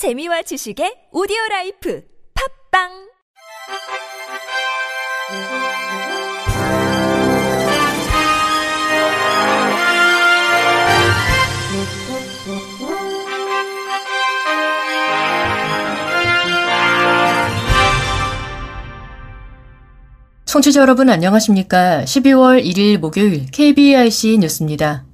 재미와 지식의 오디오 라이프 팝빵 청취자 여러분 안녕하십니까? 12월 1일 목요일 KBIC 뉴스입니다.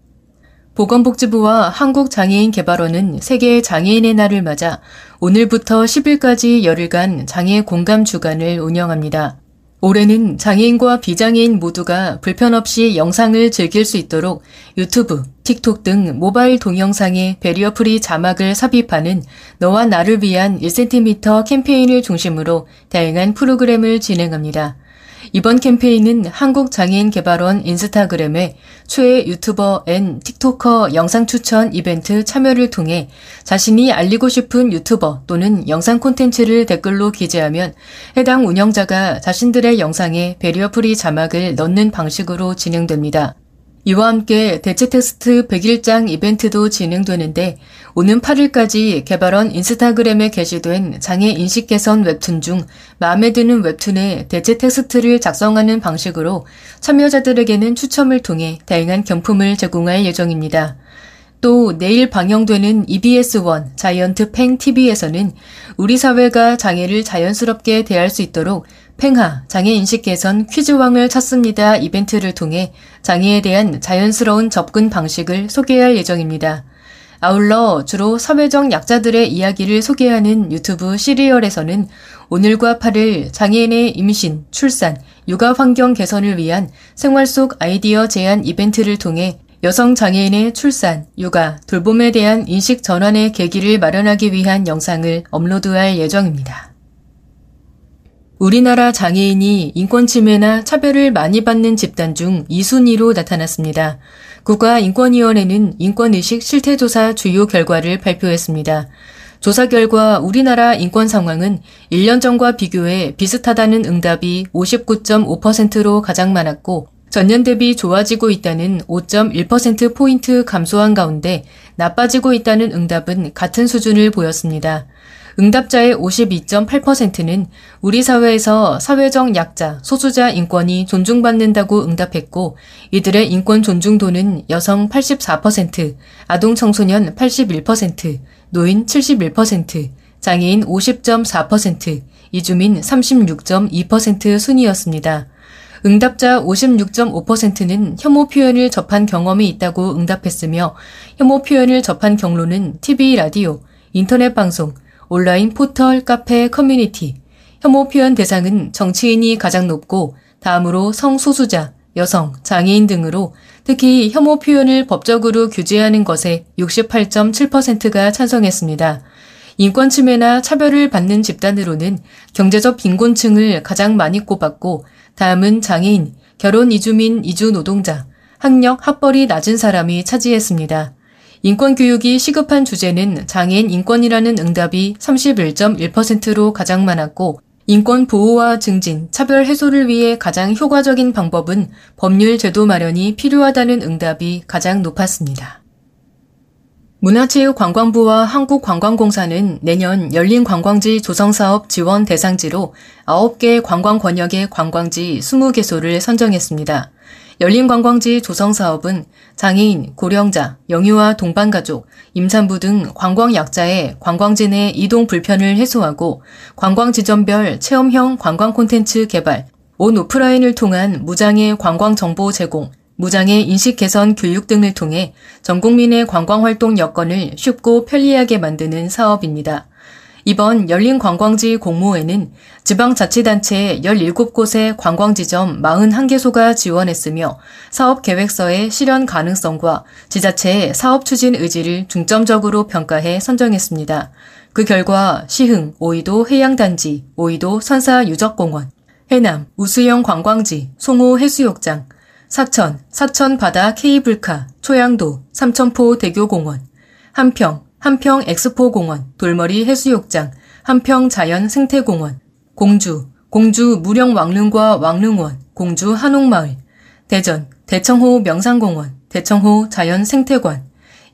보건복지부와 한국장애인개발원은 세계 장애인의 날을 맞아 오늘부터 10일까지 열흘간 장애 공감 주간을 운영합니다. 올해는 장애인과 비장애인 모두가 불편 없이 영상을 즐길 수 있도록 유튜브, 틱톡 등 모바일 동영상에 barrier free 자막을 삽입하는 너와 나를 위한 1cm 캠페인을 중심으로 다양한 프로그램을 진행합니다. 이번 캠페인은 한국장애인개발원 인스타그램에 최애 유튜버 and 틱토커 영상 추천 이벤트 참여를 통해 자신이 알리고 싶은 유튜버 또는 영상 콘텐츠를 댓글로 기재하면 해당 운영자가 자신들의 영상에 barrier free 자막을 넣는 방식으로 진행됩니다. 이와 함께 대체 텍스트 백일장 이벤트도 진행되는데 오는 8일까지 개발원 인스타그램에 게시된 장애 인식 개선 웹툰 중 마음에 드는 웹툰의 대체 텍스트를 작성하는 방식으로 참여자들에게는 추첨을 통해 다양한 경품을 제공할 예정입니다. 또 내일 방영되는 EBS1 자이언트 팽 TV에서는 우리 사회가 장애를 자연스럽게 대할 수 있도록 팽하 장애 인식 개선 퀴즈왕을 찾습니다 이벤트를 통해 장애에 대한 자연스러운 접근 방식을 소개할 예정입니다. 아울러 주로 사회적 약자들의 이야기를 소개하는 유튜브 시리얼에서는 오늘과 8일 장애인의 임신, 출산, 육아 환경 개선을 위한 생활 속 아이디어 제안 이벤트를 통해 여성 장애인의 출산, 육아, 돌봄에 대한 인식 전환의 계기를 마련하기 위한 영상을 업로드할 예정입니다. 우리나라 장애인이 인권 침해나 차별을 많이 받는 집단 중 2순위로 나타났습니다. 국가인권위원회는 인권의식 실태조사 주요 결과를 발표했습니다. 조사 결과 우리나라 인권 상황은 1년 전과 비교해 비슷하다는 응답이 59.5%로 가장 많았고 전년 대비 좋아지고 있다는 5.1%포인트 감소한 가운데 나빠지고 있다는 응답은 같은 수준을 보였습니다. 응답자의 52.8%는 우리 사회에서 사회적 약자, 소수자 인권이 존중받는다고 응답했고 이들의 인권 존중도는 여성 84%, 아동 청소년 81%, 노인 71%, 장애인 50.4%, 이주민 36.2% 순이었습니다. 응답자 56.5%는 혐오 표현을 접한 경험이 있다고 응답했으며 혐오 표현을 접한 경로는 TV, 라디오, 인터넷 방송, 온라인 포털, 카페, 커뮤니티, 혐오 표현 대상은 정치인이 가장 높고 다음으로 성소수자, 여성, 장애인 등으로 특히 혐오 표현을 법적으로 규제하는 것에 68.7%가 찬성했습니다. 인권 침해나 차별을 받는 집단으로는 경제적 빈곤층을 가장 많이 꼽았고 다음은 장애인, 결혼 이주민 이주 노동자, 학력, 학벌이 낮은 사람이 차지했습니다. 인권교육이 시급한 주제는 장애인 인권이라는 응답이 31.1%로 가장 많았고 인권 보호와 증진, 차별 해소를 위해 가장 효과적인 방법은 법률 제도 마련이 필요하다는 응답이 가장 높았습니다. 문화체육관광부와 한국관광공사는 내년 열린 관광지 조성사업 지원 대상지로 9개 관광 권역의 관광지 20개소를 선정했습니다. 열린 관광지 조성 사업은 장애인, 고령자, 영유아 동반가족, 임산부 등 관광 약자의 관광지 내 이동 불편을 해소하고 관광 지점별 체험형 관광 콘텐츠 개발, 온 오프라인을 통한 무장애 관광 정보 제공, 무장애 인식 개선 교육 등을 통해 전 국민의 관광 활동 여건을 쉽고 편리하게 만드는 사업입니다. 이번 열린 관광지 공모에는 지방자치단체 17곳의 관광지점 41개소가 지원했으며 사업 계획서의 실현 가능성과 지자체의 사업 추진 의지를 중점적으로 평가해 선정했습니다. 그 결과 시흥, 오이도 해양단지, 오이도 선사유적공원, 해남, 우수영 관광지, 송호 해수욕장, 사천, 사천 바다 케이블카, 초양도, 삼천포 대교공원, 한평, 한평 엑스포공원, 돌머리 해수욕장, 한평 자연 생태공원, 공주, 공주 무령왕릉과 왕릉원, 공주 한옥마을, 대전, 대청호 명상공원, 대청호 자연생태관,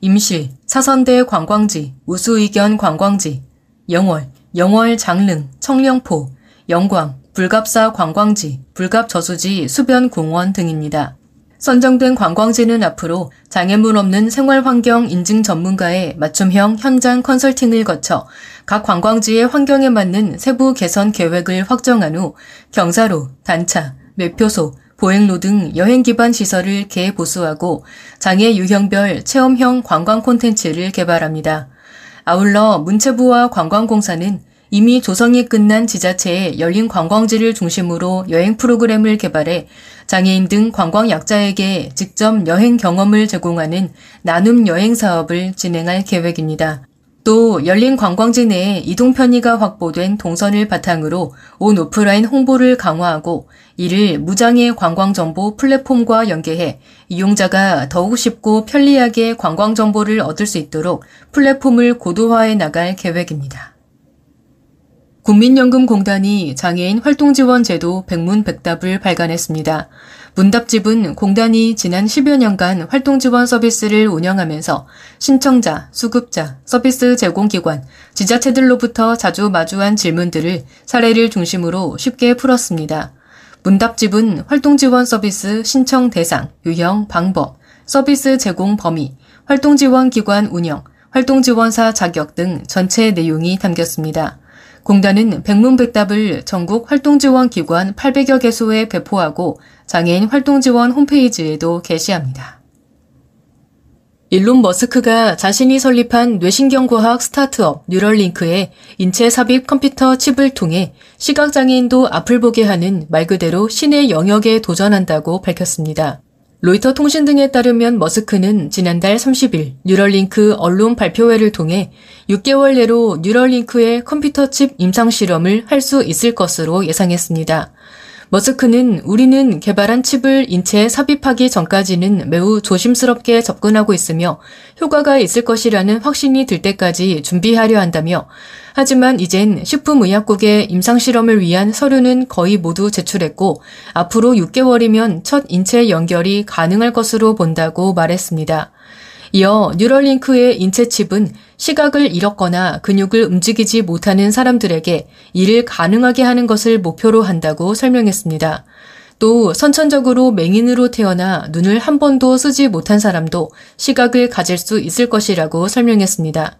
임실, 사선대 관광지, 우수의견 관광지, 영월, 영월 장릉, 청령포, 영광, 불갑사 관광지, 불갑 저수지 수변공원 등입니다. 선정된 관광지는 앞으로 장애물 없는 생활환경 인증 전문가의 맞춤형 현장 컨설팅을 거쳐 각 관광지의 환경에 맞는 세부 개선 계획을 확정한 후 경사로, 단차, 매표소, 보행로 등 여행 기반 시설을 개보수하고 장애 유형별 체험형 관광 콘텐츠를 개발합니다. 아울러 문체부와 관광공사는 이미 조성이 끝난 지자체의 열린 관광지를 중심으로 여행 프로그램을 개발해 장애인 등 관광 약자에게 직접 여행 경험을 제공하는 나눔 여행 사업을 진행할 계획입니다. 또 열린 관광지 내에 이동 편의가 확보된 동선을 바탕으로 온 오프라인 홍보를 강화하고 이를 무장애 관광 정보 플랫폼과 연계해 이용자가 더욱 쉽고 편리하게 관광 정보를 얻을 수 있도록 플랫폼을 고도화해 나갈 계획입니다. 국민연금공단이 장애인 활동지원 제도 백문백답을 발간했습니다. 문답집은 공단이 지난 10여 년간 활동지원 서비스를 운영하면서 신청자, 수급자, 서비스 제공기관, 지자체들로부터 자주 마주한 질문들을 사례를 중심으로 쉽게 풀었습니다. 문답집은 활동지원 서비스 신청 대상, 유형, 방법, 서비스 제공 범위, 활동지원 기관 운영, 활동지원사 자격 등 전체 내용이 담겼습니다. 공단은 백문백답을 전국 활동지원기관 800여 개소에 배포하고 장애인 활동지원 홈페이지에도 게시합니다. 일론 머스크가 자신이 설립한 뇌신경과학 스타트업 뉴럴링크에 인체 삽입 컴퓨터 칩을 통해 시각장애인도 앞을 보게 하는 말 그대로 신의 영역에 도전한다고 밝혔습니다. 로이터 통신 등에 따르면 머스크는 지난달 30일 뉴럴링크 언론 발표회를 통해 6개월 내로 뉴럴링크의 컴퓨터 칩 임상 실험을 할 수 있을 것으로 예상했습니다. 머스크는 우리는 개발한 칩을 인체에 삽입하기 전까지는 매우 조심스럽게 접근하고 있으며 효과가 있을 것이라는 확신이 들 때까지 준비하려 한다며 하지만 이젠 식품의약국의 임상실험을 위한 서류는 거의 모두 제출했고 앞으로 6개월이면 첫 인체 연결이 가능할 것으로 본다고 말했습니다. 이어 뉴럴링크의 인체 칩은 시각을 잃었거나 근육을 움직이지 못하는 사람들에게 이를 가능하게 하는 것을 목표로 한다고 설명했습니다. 또 선천적으로 맹인으로 태어나 눈을 한 번도 쓰지 못한 사람도 시각을 가질 수 있을 것이라고 설명했습니다.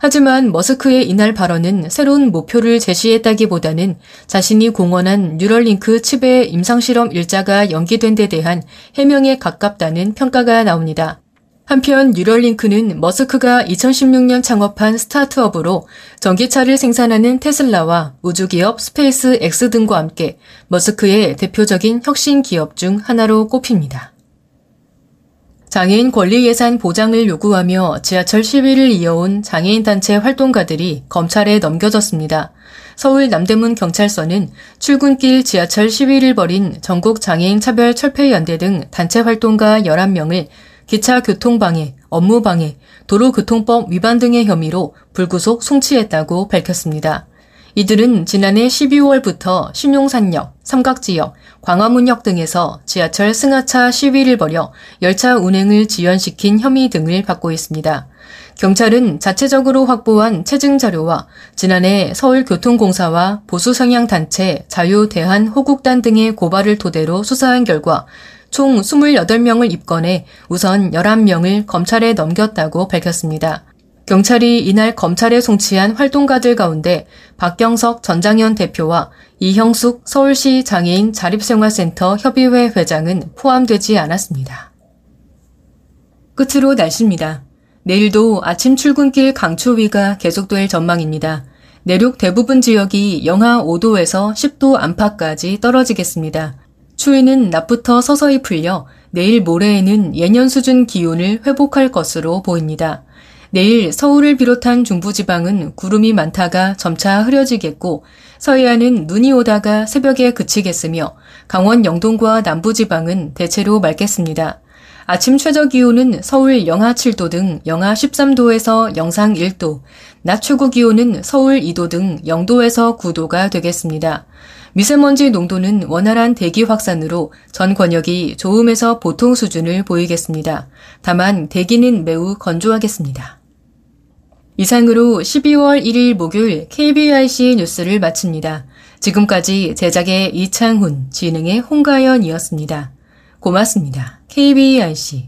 하지만 머스크의 이날 발언은 새로운 목표를 제시했다기보다는 자신이 공언한 뉴럴링크 칩의 임상실험 일자가 연기된 데 대한 해명에 가깝다는 평가가 나옵니다. 한편 뉴럴링크는 머스크가 2016년 창업한 스타트업으로 전기차를 생산하는 테슬라와 우주기업 스페이스 X 등과 함께 머스크의 대표적인 혁신 기업 중 하나로 꼽힙니다. 장애인 권리 예산 보장을 요구하며 지하철 시위를 이어온 장애인 단체 활동가들이 검찰에 넘겨졌습니다. 서울 남대문 경찰서는 출근길 지하철 시위를 벌인 전국 장애인 차별 철폐 연대 등 단체 활동가 11명을 기차 교통 방해, 업무 방해, 도로교통법 위반 등의 혐의로 불구속 송치했다고 밝혔습니다. 이들은 지난해 12월부터 신용산역, 삼각지역, 광화문역 등에서 지하철 승하차 시위를 벌여 열차 운행을 지연시킨 혐의 등을 받고 있습니다. 경찰은 자체적으로 확보한 체증 자료와 지난해 서울교통공사와 보수성향단체 자유대한호국단 등의 고발을 토대로 수사한 결과 총 28명을 입건해 우선 11명을 검찰에 넘겼다고 밝혔습니다. 경찰이 이날 검찰에 송치한 활동가들 가운데 박경석 전장현 대표와 이형숙 서울시 장애인 자립생활센터 협의회 회장은 포함되지 않았습니다. 끝으로 날씨입니다. 내일도 아침 출근길 강추위가 계속될 전망입니다. 내륙 대부분 지역이 영하 5도에서 10도 안팎까지 떨어지겠습니다. 추위는 낮부터 서서히 풀려 내일 모레에는 예년 수준 기온을 회복할 것으로 보입니다. 내일 서울을 비롯한 중부지방은 구름이 많다가 점차 흐려지겠고 서해안은 눈이 오다가 새벽에 그치겠으며 강원 영동과 남부지방은 대체로 맑겠습니다. 아침 최저 기온은 서울 영하 7도 등 영하 13도에서 영상 1도, 낮 최고 기온은 서울 2도 등 0도에서 9도가 되겠습니다. 미세먼지 농도는 원활한 대기 확산으로 전 권역이 좋음에서 보통 수준을 보이겠습니다. 다만 대기는 매우 건조하겠습니다. 이상으로 12월 1일 목요일 KBIC 뉴스를 마칩니다. 지금까지 제작의 이창훈, 진행의 홍가연이었습니다. 고맙습니다. KBIC.